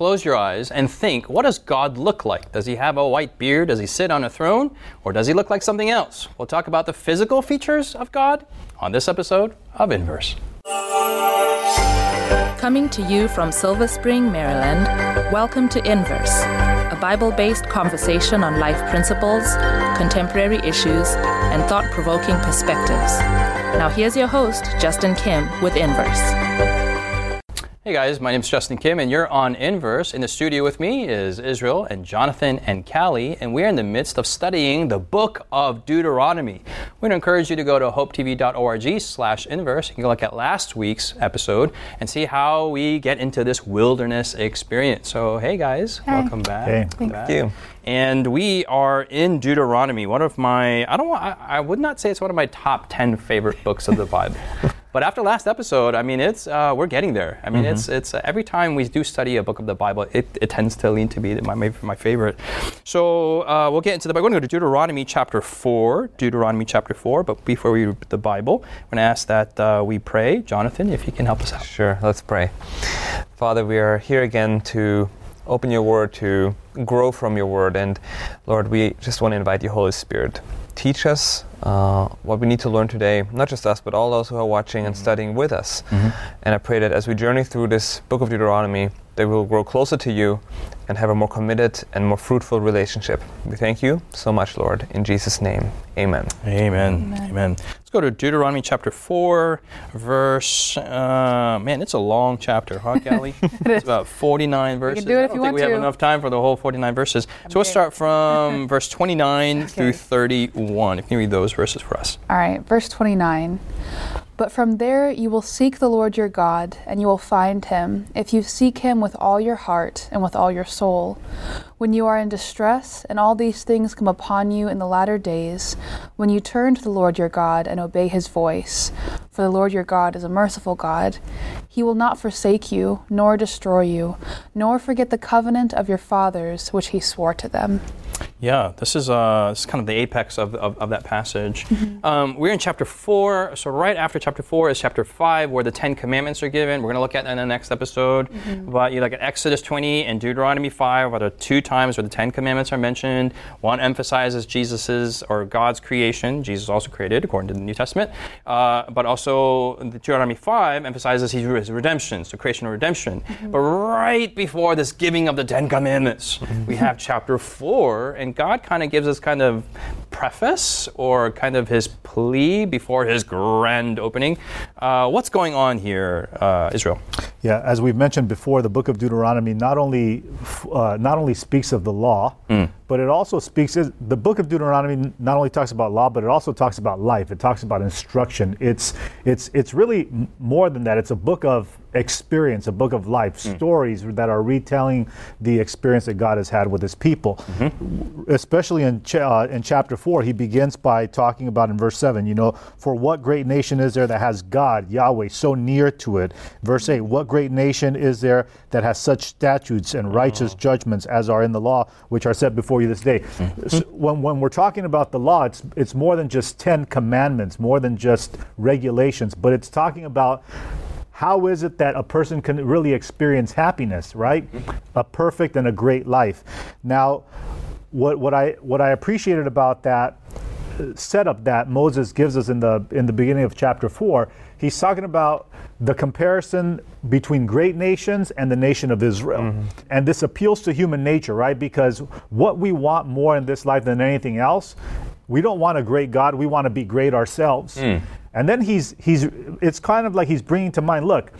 close your eyes and think what does God look like? Does he have a white beard? Does he sit on a throne? Or does he look like something else? We'll talk about the physical features of God on this episode of Inverse. Coming to you from Silver Spring, Maryland, welcome to Inverse, a Bible based conversation on life principles, contemporary issues, and thought provoking perspectives. Now, here's your host, Justin Kim, with Inverse. Hey guys, my name is Justin Kim, and you're on Inverse. In the studio with me is Israel and Jonathan and Callie, and we're in the midst of studying the book of Deuteronomy. We're going to encourage you to go to hopetv.org slash inverse. You can look at last week's episode and see how we get into this wilderness experience. So, hey guys, hey. welcome back. Hey, welcome thank you. And we are in Deuteronomy, one of my, I don't want, I, I would not say it's one of my top 10 favorite books of the Bible. But after last episode, I mean, it's uh, we're getting there. I mean, mm-hmm. it's it's uh, every time we do study a book of the Bible, it, it tends to lean to be my my favorite. So uh, we'll get into the. We're going to go to Deuteronomy chapter four. Deuteronomy chapter four. But before we read the Bible, I'm going to ask that uh, we pray. Jonathan, if you can help us out. Sure. Let's pray. Father, we are here again to open your word to grow from your word. And Lord, we just want to invite you, Holy Spirit. Teach us uh, what we need to learn today, not just us, but all those who are watching and mm-hmm. studying with us. Mm-hmm. And I pray that as we journey through this book of Deuteronomy, they will grow closer to you and have a more committed and more fruitful relationship. We thank you so much, Lord. In Jesus' name, amen. Amen. Amen. amen. Let's go to Deuteronomy chapter 4, verse. Uh, man, it's a long chapter, huh, Callie? it's about 49 verses. You can do it if I don't you think want we to. have enough time for the whole 49 verses. so we'll start from verse 29 okay. through 31. If you can read those verses for us. All right, verse 29. But from there you will seek the Lord your God, and you will find him, if you seek him with all your heart and with all your soul. When you are in distress, and all these things come upon you in the latter days, when you turn to the Lord your God and obey his voice. For the Lord your God is a merciful God. He will not forsake you, nor destroy you, nor forget the covenant of your fathers, which he swore to them. Yeah, this is, uh, this is kind of the apex of, of, of that passage. Mm-hmm. Um, we're in chapter 4, so right after chapter 4 is chapter 5, where the Ten Commandments are given. We're going to look at that in the next episode. Mm-hmm. But you look at Exodus 20 and Deuteronomy 5, where the two times where the Ten Commandments are mentioned. One emphasizes Jesus's or God's creation. Jesus also created, according to the New Testament. Uh, but also, Deuteronomy 5 emphasizes his redemption, so creation and redemption. Mm-hmm. But right before this giving of the Ten Commandments, mm-hmm. we have chapter 4, and God kind of gives us kind of preface or kind of his plea before his grand opening. Uh, what's going on here, uh, Israel? Yeah, as we've mentioned before, the book of Deuteronomy not only uh, not only speaks of the law, mm. But it also speaks. The book of Deuteronomy not only talks about law, but it also talks about life. It talks about instruction. It's it's it's really more than that. It's a book of experience, a book of life, mm. stories that are retelling the experience that God has had with His people. Mm-hmm. Especially in ch- uh, in chapter four, he begins by talking about in verse seven. You know, for what great nation is there that has God Yahweh so near to it? Verse eight, what great nation is there that has such statutes and righteous oh. judgments as are in the law, which are set before you this day? Mm-hmm. So when when we're talking about the law, it's it's more than just ten commandments, more than just regulations, but it's talking about how is it that a person can really experience happiness, right? A perfect and a great life. Now, what, what I what I appreciated about that uh, setup that Moses gives us in the in the beginning of chapter four, he's talking about the comparison between great nations and the nation of Israel. Mm-hmm. And this appeals to human nature, right? Because what we want more in this life than anything else, we don't want a great God, we want to be great ourselves. Mm. And then he's he's it's kind of like he's bringing to mind, look,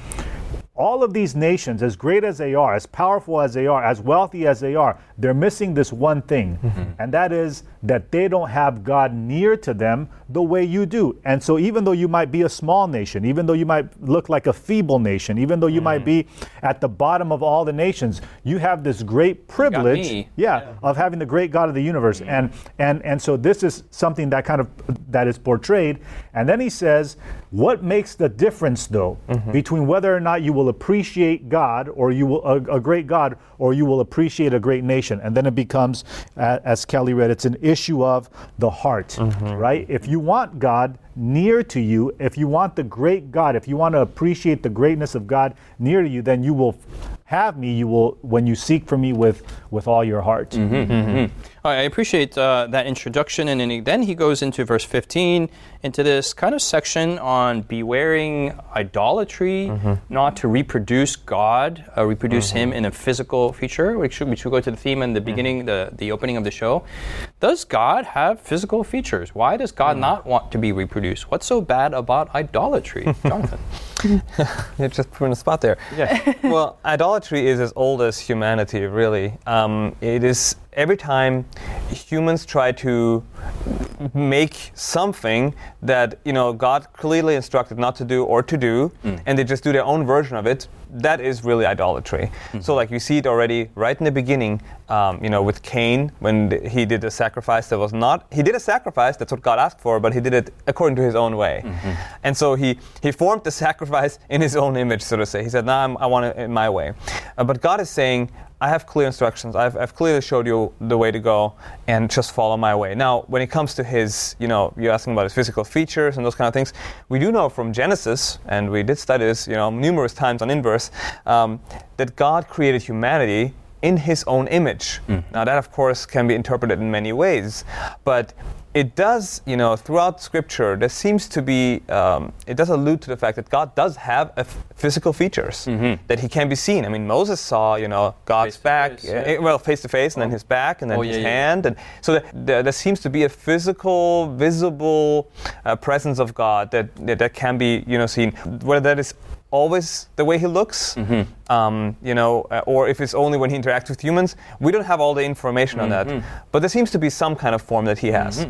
all of these nations, as great as they are, as powerful as they are, as wealthy as they are, they're missing this one thing, mm-hmm. and that is that they don't have God near to them the way you do. And so, even though you might be a small nation, even though you might look like a feeble nation, even though you mm-hmm. might be at the bottom of all the nations, you have this great privilege, yeah, yeah, of having the great God of the universe. Mm-hmm. And and and so this is something that kind of that is portrayed. And then he says, what makes the difference though mm-hmm. between whether or not you will appreciate God or you will a, a great God or you will appreciate a great nation? And then it becomes, uh, as Callie read, it's an issue of the heart, mm-hmm. right? If you want God near to you, if you want the great God, if you want to appreciate the greatness of God near to you, then you will have me, you will when you seek for me with with all your heart. Mm-hmm, mm-hmm. I appreciate uh, that introduction, and then he, then he goes into verse 15, into this kind of section on bewaring idolatry, mm-hmm. not to reproduce God, uh, reproduce Him in a physical feature, which should, which should go to the theme in the beginning, the, the opening of the show. Does God have physical features? Why does God not want to be reproduced? What's so bad about idolatry, Jonathan? You just put in a spot there. Yeah. well, idolatry is as old as humanity, really. Um, it is every time humans try to make something that you know God clearly instructed not to do or to do, and they just do their own version of it. That is really idolatry. So, like you see it already right in the beginning, um, you know, with Cain when th- he did a sacrifice that was not. He did a sacrifice. That's what God asked for, but he did it according to his own way. And so he he formed the sacrifice in his own image, so to say. He said, "No, I'm, I want it in my way." Uh, but God is saying, I have clear instructions. I've, I've clearly showed you the way to go, and just follow my way. Now, when it comes to his, you know, you're asking about his physical features and those kind of things. We do know from Genesis, and we did study this, you know, numerous times on inverse, um, that God created humanity in His own image. Now, that of course can be interpreted in many ways, but it does, you know, throughout Scripture, there seems to be, um, it does allude to the fact that God does have a f- physical features that He can be seen. I mean, Moses saw, you know, God's Face back, face, yeah. well, face to face, and then His back, and then Oh, His yeah, yeah. hand, and so there, there, there seems to be a physical, visible uh, presence of God that, that that can be, you know, seen. Whether that is always the way He looks, Mm-hmm. um, you know, uh, or if it's only when He interacts with humans, we don't have all the information on Mm-hmm. that. But there seems to be some kind of form that He has.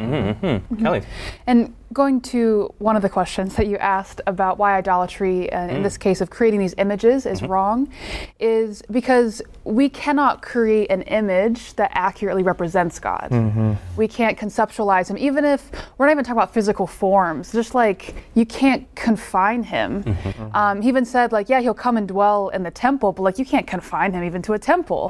Callie. And going to one of the questions that you asked about why idolatry, and in mm. this case of creating these images, is mm-hmm. wrong, is because we cannot create an image that accurately represents God. Mm-hmm. We can't conceptualize Him, even if we're not even talking about physical forms. Just like you can't confine Him. Mm-hmm. Um, he even said, like, yeah, He'll come and dwell in the temple, but like you can't confine Him even to a temple.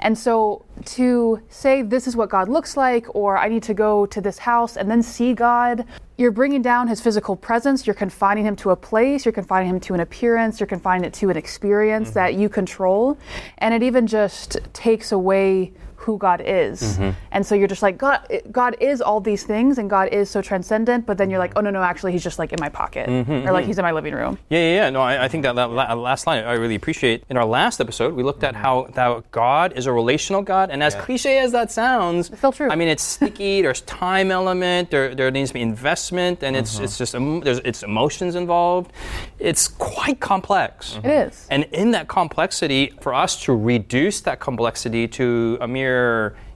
And so to say this is what God looks like, or I need to go to this house and then see God, you're bringing down his physical presence, you're confining him to a place, you're confining him to an appearance, you're confining it to an experience mm-hmm. that you control, and it even just takes away who God is. Mm-hmm. And so you're just like God God is all these things and God is so transcendent, but then you're like, mm-hmm. "Oh no, no, actually he's just like in my pocket." Mm-hmm, or like he's in my living room. Yeah, yeah, yeah. No, I, I think that, that la- last line I really appreciate. In our last episode, we looked at how, that God is a relational God, and as cliche as that sounds, It's still true. I mean, it's sticky. there's time element. There, there needs to be investment, and it's it's just emo- there's it's emotions involved. It's quite complex. It is. And in that complexity, for us to reduce that complexity to a mere,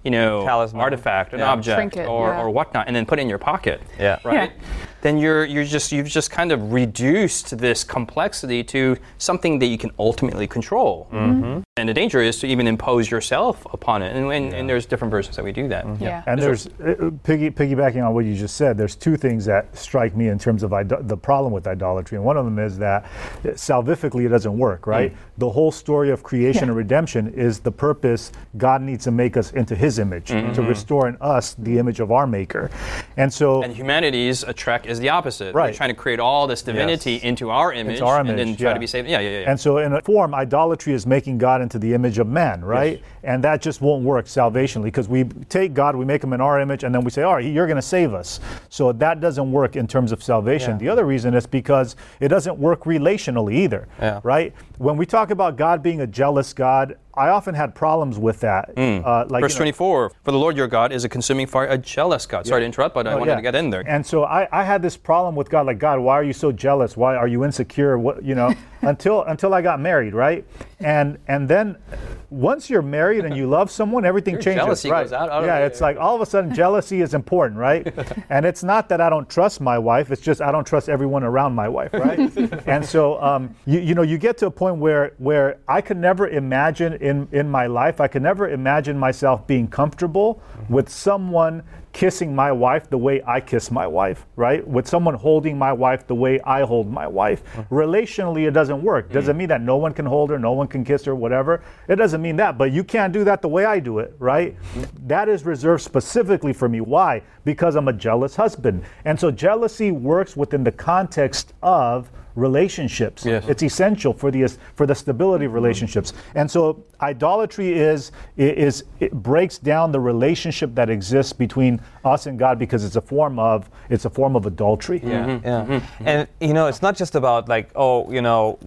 you know, Talisman. artifact, an Yeah. object, Trinket, or, yeah. or whatnot, and then put it in your pocket, Yeah. right? Yeah. Then you're you're just you've just kind of reduced this complexity to something that you can ultimately control. Mm-hmm. And the danger is to even impose yourself upon it. And, and, and there's different versions that we do that. Yeah. And there's uh, piggy, piggybacking on what you just said. There's two things that strike me in terms of ido- the problem with idolatry, and one of them is that uh, salvifically it doesn't work. Right? The whole story of creation Yeah. and redemption is the purpose God needs to make us into His image to restore in us the image of our Maker, and so And humanity's a trek is the opposite. Right. We're trying to create all this divinity Yes. into our image, our image and then image, try yeah. to be saved. Yeah, yeah, yeah. yeah. And so, in a form, idolatry is making God into the image of man, right? And that just won't work salvationally because we take God, we make him in our image, and then we say, all right, you're going to save us. So that doesn't work in terms of salvation. Yeah. The other reason is because it doesn't work relationally either, Yeah. right? When we talk about God being a jealous God, I often had problems with that. Uh, like, Verse you know- 24 For the Lord your God is a consuming fire, a jealous God. Sorry to interrupt, but I Oh, wanted yeah. to get in there. And so I, I had this problem with God, like God, why are you so jealous? Why are you insecure? What you know? until until I got married, right? And and then once you're married and you love someone, everything Your changes, jealousy right? goes out- out yeah, it's like all of a sudden jealousy is important, right? and it's not that I don't trust my wife; it's just I don't trust everyone around my wife, right? and so um, you you know you get to a point where where I could never imagine in in my life, I could never imagine myself being comfortable with someone kissing my wife the way I kiss my wife, right? With someone holding my wife the way I hold my wife. Uh-huh. Relationally, it doesn't work. Mm. Doesn't mean that no one can hold her, no one can kiss her, whatever. It doesn't mean that, but you can't do that the way I do it, right? Mm-hmm. That is reserved specifically for me. Why? Because I'm a jealous husband. And so jealousy works within the context of relationships. Yes. It's essential for the for the stability of mm-hmm. relationships. And so idolatry is is it breaks down the relationship that exists between us and God because it's a form of it's a form of adultery. Yeah, mm-hmm. yeah. Mm-hmm. Mm-hmm. And you know, it's not just about like, oh, you know,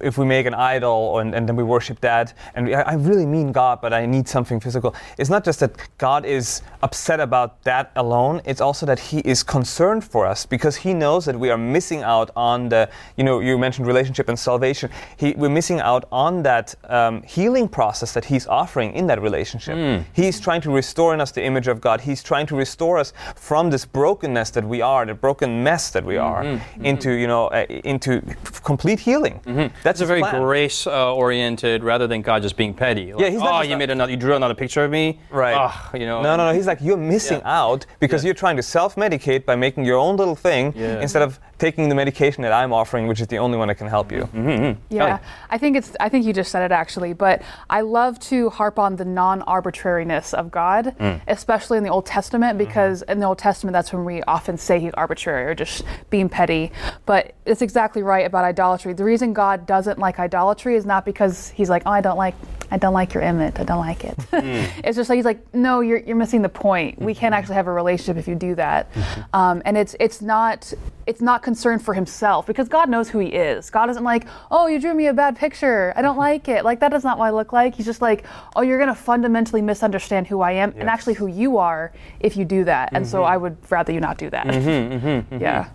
if we make an idol and, and then we worship that, and I, I really mean God, but I need something physical. It's not just that God is upset about that alone. It's also that He is concerned for us because He knows that we are missing out on the, you know, you mentioned relationship and salvation. He, we're missing out on that um, healing process that He's offering in that relationship. Hmm. He's trying to restore in us the image of God. He's trying to restore us from this brokenness that we are, the broken mess that we are, into you know, uh, into f- complete healing. That's That's a very grace uh, oriented rather than God just being petty. Like, he's not oh, you a- made another, you drew another picture of me. Right. Ah, you know. No, no, no. He's like, you're missing Yeah. out because Yeah. you're trying to self medicate by making your own little thing Yeah. instead of taking the medication that I'm offering, which is the only one that can help you. Mm-hmm, mm-hmm. Yeah, I think it's. I think you just said it actually, but I love to harp on the non-arbitrariness of God, mm. especially in the Old Testament, mm-hmm. because in the Old Testament that's when we often say He's arbitrary or just being petty. But it's exactly right about idolatry. The reason God doesn't like idolatry is not because He's like, oh, I don't like, I don't like your image, I don't like it. Hmm. it's just like He's like, no, you're you're missing the point. We can't mm-hmm. actually have a relationship if you do that. Mm-hmm. Um, and it's it's not it's not concerned for himself because God knows who he is. God isn't like, oh, you drew me a bad picture. I don't mm-hmm. like it. Like, that is not what I look like. He's just like, oh, you're going to fundamentally misunderstand who I am and actually who you are if you do that. And so I would rather you not do that. Yeah.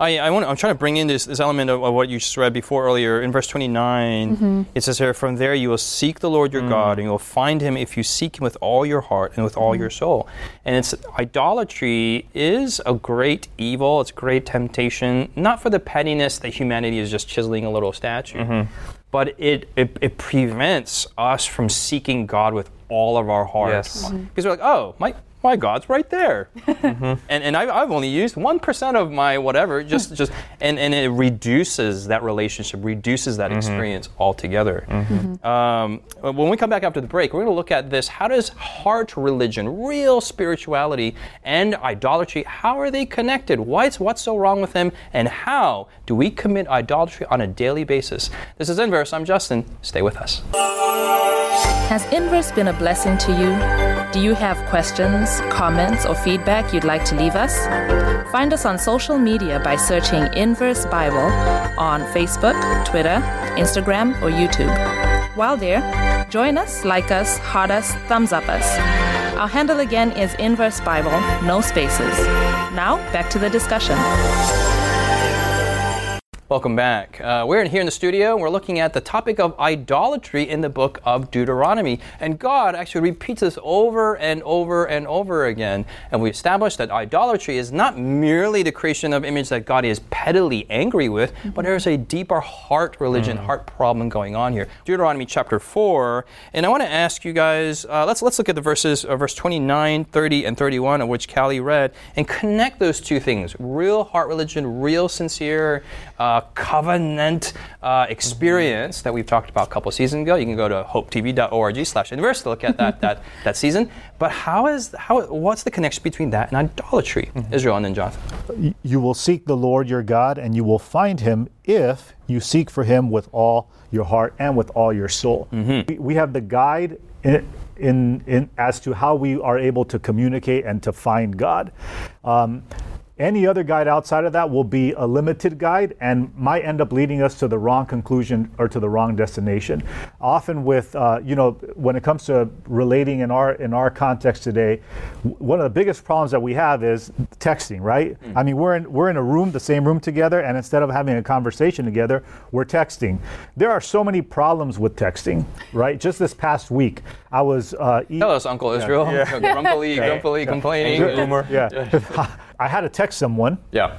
I, I want, I'm trying to bring in this, this element of, of what you just read before earlier. In verse 29, it says here, From there you will seek the Lord your God, mm. and you will find him if you seek him with all your heart and with all your mm. soul. And it's idolatry is a great evil, it's a great temptation, not for the pettiness that humanity is just chiseling a little statue, mm-hmm. but it, it, it prevents us from seeking God with all of our heart. Yes. Mm. Because we're like, oh, my, my God's right there. And, and I've, I've only used 1% of my whatever, just, just and, and it reduces that relationship, reduces that mm-hmm. experience altogether. Mm-hmm. Mm-hmm. Um, when we come back after the break, we're going to look at this. How does heart religion, real spirituality, and idolatry, how are they connected? What's, what's so wrong with them? And how do we commit idolatry on a daily basis? This is Inverse. I'm Justin. Stay with us. Has Inverse been a blessing to you? Do you have questions, comments, or feedback you'd like to leave us? Find us on social media by searching Inverse Bible on Facebook, Twitter, Instagram, or YouTube. While there, join us, like us, heart us, thumbs up us. Our handle again is Inverse Bible, no spaces. Now, back to the discussion. Welcome back. Uh, we're in here in the studio and we're looking at the topic of idolatry in the book of Deuteronomy. And God actually repeats this over and over and over again. And we established that idolatry is not merely the creation of image that God is pettily angry with, but there's a deeper heart religion, heart problem going on here. Deuteronomy chapter 4. And I want to ask you guys, uh, let's, let's look at the verses, uh, verse 29, 30, and 31, of which Callie read, and connect those two things real heart religion, real sincere uh, covenant uh, experience that we've talked about a couple seasons ago. You can go to hopetv.org slash inverse to look at that, that, that season. But how is, how, what's the connection between that and idolatry? Israel and then Jonathan. You will seek the Lord your God, and you will find him if you seek for him with all your heart and with all your soul. We, we have the guide in, in, in as to how we are able to communicate and to find God. Um, any other guide outside of that will be a limited guide and might end up leading us to the wrong conclusion or to the wrong destination. Often, with uh, you know, when it comes to relating in our in our context today, w- one of the biggest problems that we have is texting. Right? I mean, we're in we're in a room, the same room together, and instead of having a conversation together, we're texting. There are so many problems with texting. Right? Just this past week, I was uh, e- Tell us, Uncle Israel. Grumpily, grumpily, complaining. yeah. I had to text someone Yeah.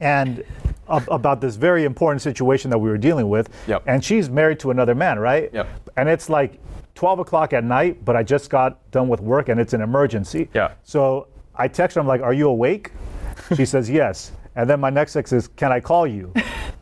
and about this very important situation that we were dealing with. Yep. And she's married to another man, right? Yep. And it's like 12 o'clock at night, but I just got done with work and it's an emergency. Yeah. So I text her, I'm like, Are you awake? she says, Yes. And then my next text is, Can I call you?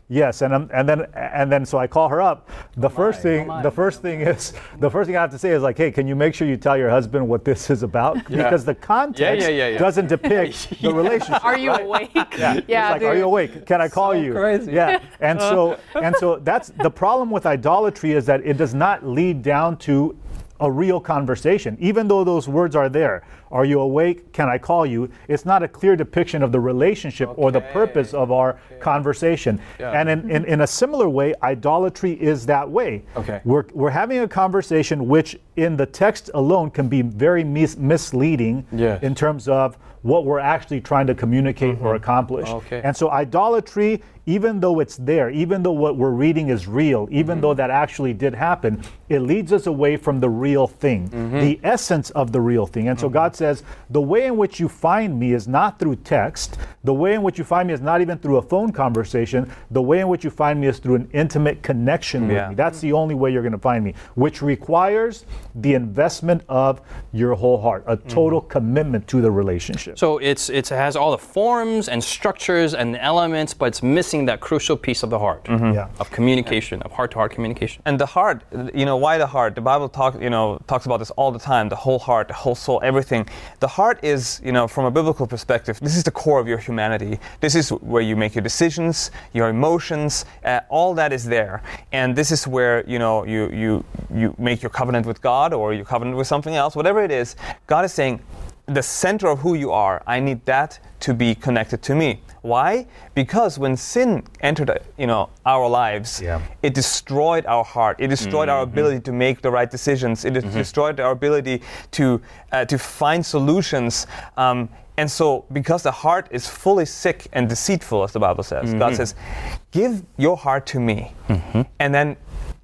Yes, and um, and then and then so I call her up. The first thing the first thing is the first thing I have to say is like, hey, can you make sure you tell your husband what this is about? Because the context yeah, yeah, yeah. doesn't depict the relationship. Are you awake? Yeah, Yeah, It's like, are you awake? Can I call you? crazy. Yeah, and so and so that's the problem with idolatry is that it does not lead down to a real conversation, even though those words are there. Are you awake? Can I call you? It's not a clear depiction of the relationship or the purpose of our conversation. And in, in, in a similar way, idolatry is that way. Okay. We're, we're having a conversation which, in the text alone, can be very mis- misleading Yes. in terms of what we're actually trying to communicate or mm-hmm. accomplish. Okay. And so idolatry, even though it's there, even though what we're reading is real, even mm-hmm. though that actually did happen, it leads us away from the real thing, mm-hmm. the essence of the real thing. And so mm-hmm. God says, the way in which you find me is not through text. The way in which you find me is not even through a phone conversation. The way in which you find me is through an intimate connection with Yeah. me. That's the only way you're going to find me, which requires the investment of your whole heart, a total commitment to the relationship. So it's, it's, it has all the forms and structures and elements, but it's missing that crucial piece of the heart Yeah. of communication, of heart to heart communication. And the heart, you know, why the heart? The Bible talk, you know, talks about this all the time. The whole heart, the whole soul, everything. The heart is, you know, from a biblical perspective, this is the core of your humanity. This is where you make your decisions, your emotions, uh, all that is there. And this is where, you know, you you you make your covenant with God or your covenant with something else, whatever it is. God is saying, the center of who you are, I need that to be connected to me. Why? Because when sin entered, you know, our lives, Yeah. it destroyed our heart. It destroyed our ability to make the right decisions. It destroyed our ability to uh, to find solutions. Um, and so, because the heart is fully sick and deceitful, as the Bible says, God says, "Give your heart to me, and then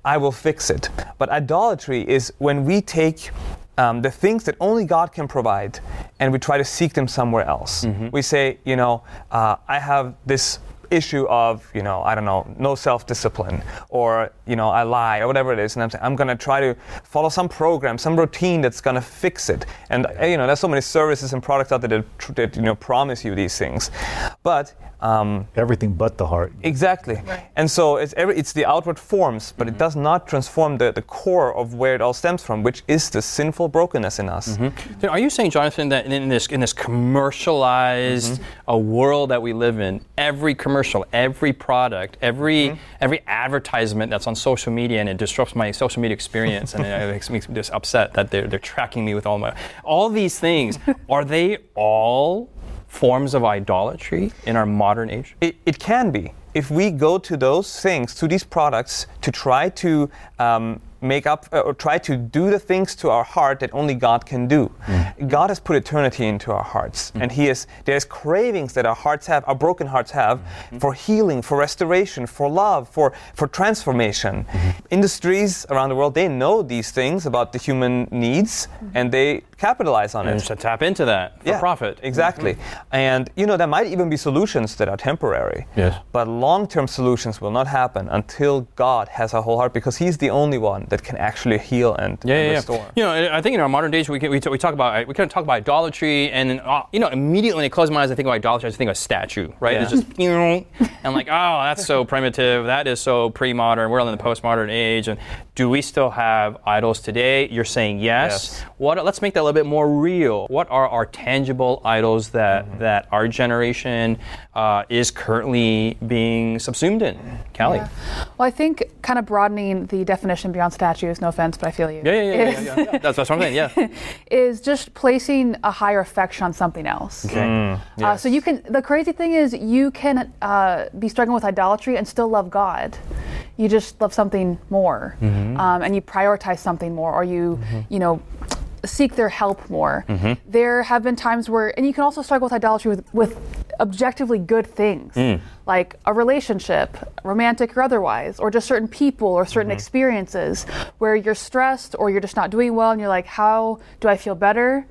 I will fix it." But idolatry is when we take um, the things that only God can provide, and we try to seek them somewhere else. We say, you know, uh, I have this issue of, you know, I don't know, no self-discipline, or you know, I lie, or whatever it is, and I'm saying I'm going to try to follow some program, some routine that's going to fix it. And you know, there's so many services and products out there that, that you know promise you these things, but um, Everything but the heart. Exactly. And so it's every, it's the outward forms, but it does not transform the, the core of where it all stems from, which is the sinful brokenness in us. So Are you saying, Jonathan, that in this in this commercialized uh, world that we live in, every commercial, every product, every every advertisement that's on social media, and it disrupts my social media experience, and it makes me just upset that they're they're tracking me with all my all these things. are they all forms of idolatry in our modern age? It, it can be. If we go to those things, to these products, to try to um, make up uh, or try to do the things to our heart that only God can do. Mm. God has put eternity into our hearts, mm. and He is there's cravings that our hearts have, our broken hearts have, mm-hmm. for healing, for restoration, for love, for for transformation. Mm-hmm. Industries around the world they know these things about the human needs, mm-hmm. and they capitalize on And it. to tap into that for profit. Exactly. And you know, there might even be solutions that are temporary. Yes. But long-term solutions will not happen until God has our whole heart because he's the only one that can actually heal and, Yeah, and yeah, restore. yeah. You know, I think in our modern days we can, we, t- we talk about we kind of talk about idolatry, and then, uh, you know, immediately when I close my eyes, I think of idolatry. I just think of a statue, right? It's just you know, and like, oh, that's so primitive. That is so pre-modern. We're in the postmodern age, and do we still have idols today? You're saying yes. Yes. What? Let's make that little bit more real. What are our tangible idols that Mm-hmm. that our generation uh, is currently being subsumed in? Callie. Yeah. Well, I think kind of broadening the definition beyond statues, no offense, but I feel you. Yeah, yeah, yeah, yeah, is- yeah, yeah. That's, that's what I'm saying. Yeah. is just placing a higher affection on something else. Uh, so you can. The crazy thing is, you can uh, be struggling with idolatry and still love God. You just love something more, um, and you prioritize something more, or you, you know, seek their help more. Mm-hmm. There have been times where, and you can also struggle with idolatry with, with objectively good things, hmm. like a relationship, romantic or otherwise, or just certain people or certain mm-hmm. experiences where you're stressed or you're just not doing well, and you're like, how do I feel better?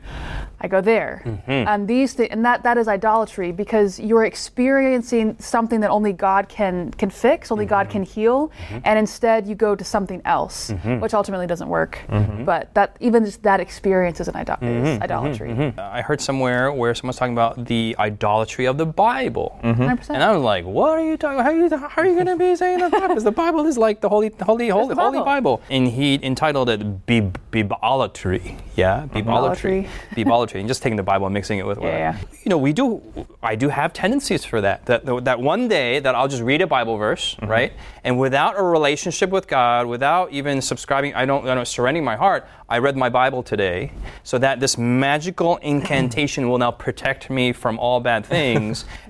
I go there, mm-hmm. and these thi- and that that is idolatry because you're experiencing something that only God can can fix, only God mm-hmm. can heal, and instead you go to something else, which ultimately doesn't work. But that even just that experience is an ido- is idolatry. I heard somewhere where someone's talking about the idolatry of the the Bible. Mm-hmm. 100%. And I was like, "What are you talking? How are you, how are you going to be saying that? Because the Bible is like the holy, holy, holy, the holy Bible. Bible." And he entitled it "Bib- "Bibolatry." Yeah, bibolatry, bibolatry, and just taking the Bible and mixing it with whatever. Yeah. You know, we do. I do have tendencies for that. That that one day that I'll just read a Bible verse, mm-hmm. right, and without a relationship with God, without even subscribing, I don't, I don't surrendering my heart. I read my Bible today, so that this magical incantation will now protect me from all bad things.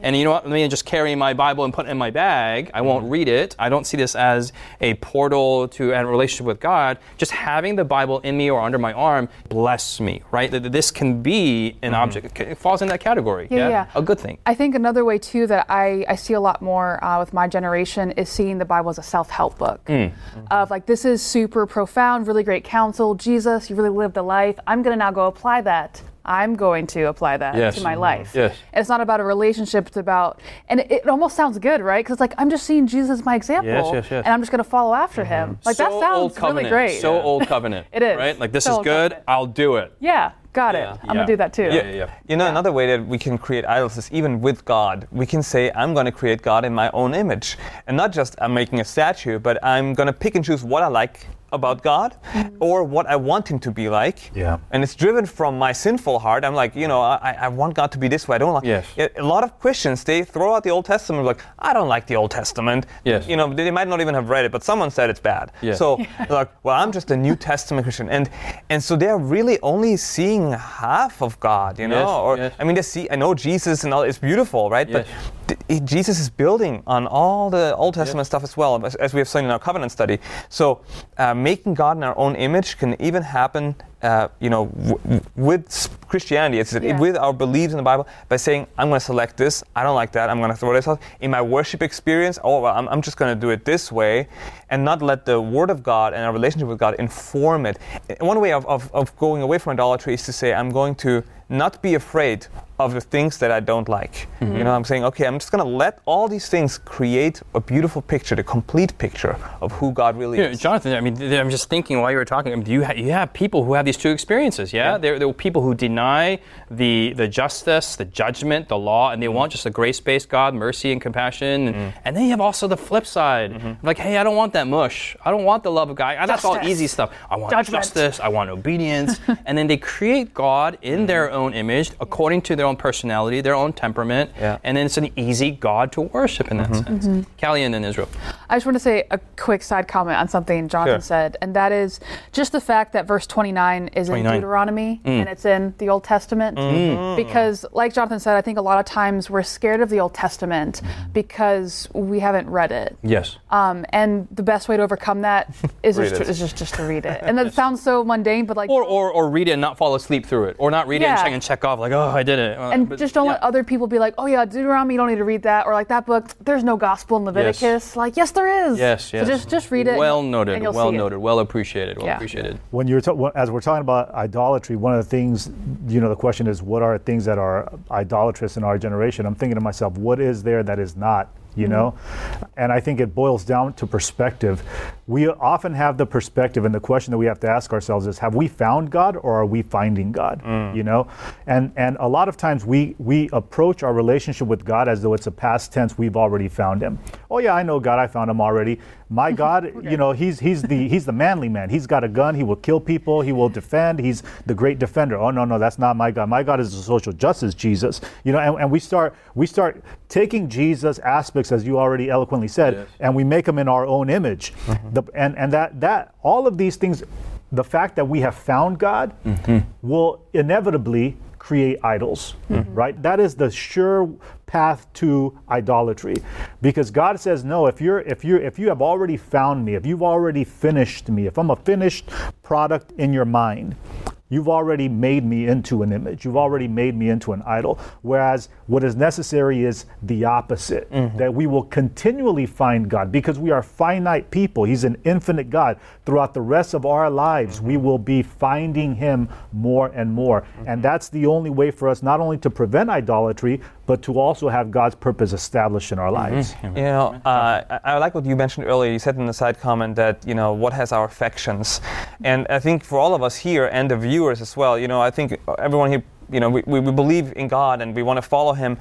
And you know what? Let me just carry my Bible and put it in my bag. I won't read it. I don't see this as a portal to a relationship with God. Just having the Bible in me or under my arm bless me, right? That This can be an object. It falls in that category. Yeah, yeah. A good thing. I think another way too that I, I see a lot more uh, with my generation is seeing the Bible as a self help book. Mm. Of like, this is super profound, really great counsel. Jesus, you really lived a life. I'm going to now go apply that. I'm going to apply that Yes. to my mm-hmm. life. Yes. And it's not about a relationship, it's about, and it, it almost sounds good, right? Because it's like, I'm just seeing Jesus as my example. Yes, yes, yes. And I'm just going to follow after him. Mm-hmm. Like, that sounds old covenant. really great. So old covenant. It is. Right? Like, this So is good. covenant. I'll do it. yeah, got it. I'm going to do that too. Yeah, yeah, yeah. You know, another way that we can create idols is even with God. We can say, I'm going to create God in my own image. And not just I'm making a statue, but I'm going to pick and choose what I like about God or what I want Him to be like. Yeah. And it's driven from my sinful heart. I'm like, you know, I, I want God to be this way. I don't like. Yes. A a lot of Christians, they throw out the Old Testament, like, I don't like the Old Testament. Yes. You know, they might not even have read it, but someone said it's bad. Yes. So, they're like, well, I'm just a New Testament Christian. And, and so they're really only seeing half of God, you know? Yes, or yes. I mean, they see, I know Jesus and all, it's beautiful, right? Yes. But th- Jesus is building on all the Old Testament stuff as well, as, as we have seen in our covenant study. So, uh, making God in our own image can even happen, uh, you know, w- with Christianity. It's Yeah. with our beliefs in the Bible by saying, I'm going to select this. I don't like that. I'm going to throw this out. In my worship experience, oh, well, I'm, I'm just going to do it this way and not let the Word of God and our relationship with God inform it. And One way of, of, of going away from idolatry is to say, I'm going to not be afraid of the things that I don't like. Mm-hmm. You know, I'm saying, okay, I'm just going to let all these things create a beautiful picture, the complete picture of who God really Yeah, is. Jonathan, I mean, I'm just thinking while you were talking. I mean, you, ha- you have people who have these two experiences, yeah? There, there are people who deny the the justice, the judgment, the law, and they Mm. want just a grace-based God, mercy and compassion. And, and then you have also the flip side, Mm-hmm. like, hey, I don't want that mush. I don't want the love of God. Ah, That's all easy stuff. I want Judgment. justice. I want obedience. and then they create God in their Mm-hmm. own image, according to their own personality, their own temperament. Yeah. And then it's an easy God to worship in that sense. Callian in Israel. I just want to say a quick side comment on something Jonathan Sure. said, and that is just the fact that verse 29 is 29. in Deuteronomy and it's in the Old Testament. Because, like Jonathan said, I think a lot of times we're scared of the Old Testament because we haven't read it. Yes. Um, and the best way to overcome that is, just, to, is just, just to read it. And that sounds so mundane, but like, or, or, or read it and not fall asleep through it, or not read it and check and check off like, oh, I did it. Uh, and but- just don't yeah. let other people be like, oh yeah, Deuteronomy, you don't need to read that, or like that book, there's no gospel in Leviticus. Like, yes, there is. Yes, yes. So just just read it. Well and noted. you'll Well see it. noted. Well appreciated. Well Yeah. appreciated. when you're ta- as we're talking about idolatry, one of the things, you know, the question is, what are things that are idolatrous in our generation? I'm thinking to myself, what is there that is not? You know, and I think it boils down to perspective. We often have the perspective, and the question that we have to ask ourselves is: Have we found God, or are we finding God? Mm. You know, and and a lot of times we we approach our relationship with God as though it's a past tense. We've already found Him. Oh yeah, I know God. I found Him already. My God, you know, he's he's the he's the manly man. He's got a gun. He will kill people. He will defend. He's the great defender. Oh no, no, that's not my God. My God is the social justice Jesus. You know, and, and we start we start taking Jesus aspects, as you already eloquently said, Yes. and we make them in our own image. Mm-hmm. The, and and that that all of these things, the fact that we have found God, mm-hmm. will inevitably create idols, mm-hmm. right? That is the sure path to idolatry, because God says, no. If you're if you are if you have already found me, if you've already finished me, if I'm a finished product in your mind. You've already made me into an image. You've already made me into an idol. Whereas what is necessary is the opposite mm-hmm. that we will continually find God because we are finite people. He's an infinite God. Throughout the rest of our lives, we mm-hmm. will be finding Him more and more. And mm-hmm. that's the only way for us not only to prevent idolatry, but to also have God's purpose established in our lives. You know, uh, I, I like what you mentioned earlier. You said in the side comment that you know what has our affections, and I think for all of us here and the viewers as well, you know, I think everyone here you know, we, we believe in God and we want to follow Him,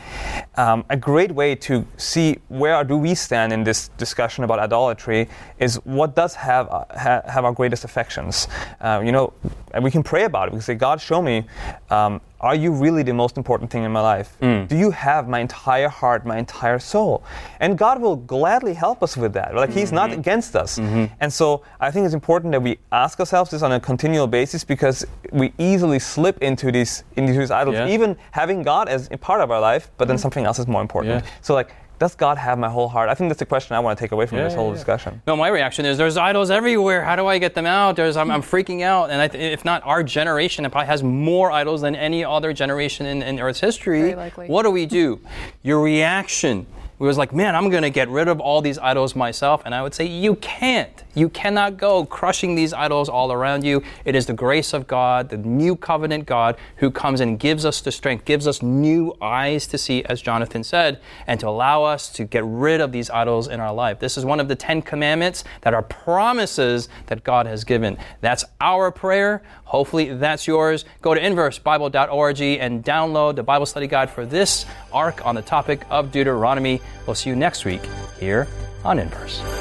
um, a great way to see where do we stand in this discussion about idolatry is what does have uh, ha, have our greatest affections. Uh, you know, and we can pray about it. We can say, God, show me. Um, are you really the most important thing in my life? Mm. Do you have my entire heart, my entire soul? And God will gladly help us with that. Like mm-hmm. He's not mm-hmm. against us. Mm-hmm. And so I think it's important that we ask ourselves this on a continual basis because we easily slip into these into these idols, yeah. even having God as a part of our life, but then mm-hmm. something else is more important. Yeah. So like does God have my whole heart? I think that's the question I want to take away from yeah, this whole yeah, discussion. No, my reaction is there's idols everywhere. How do I get them out? There's, I'm, I'm freaking out. And th- if not, our generation probably has more idols than any other generation in, in Earth's history. What do we do? Your reaction was like, man, I'm going to get rid of all these idols myself. And I would say, you can't. You cannot go crushing these idols all around you. It is the grace of God, the new covenant God, who comes and gives us the strength, gives us new eyes to see, as Jonathan said, and to allow us to get rid of these idols in our life. This is one of the Ten Commandments that are promises that God has given. That's our prayer. Hopefully, that's yours. Go to inversebible.org and download the Bible study guide for this arc on the topic of Deuteronomy. We'll see you next week here on Inverse.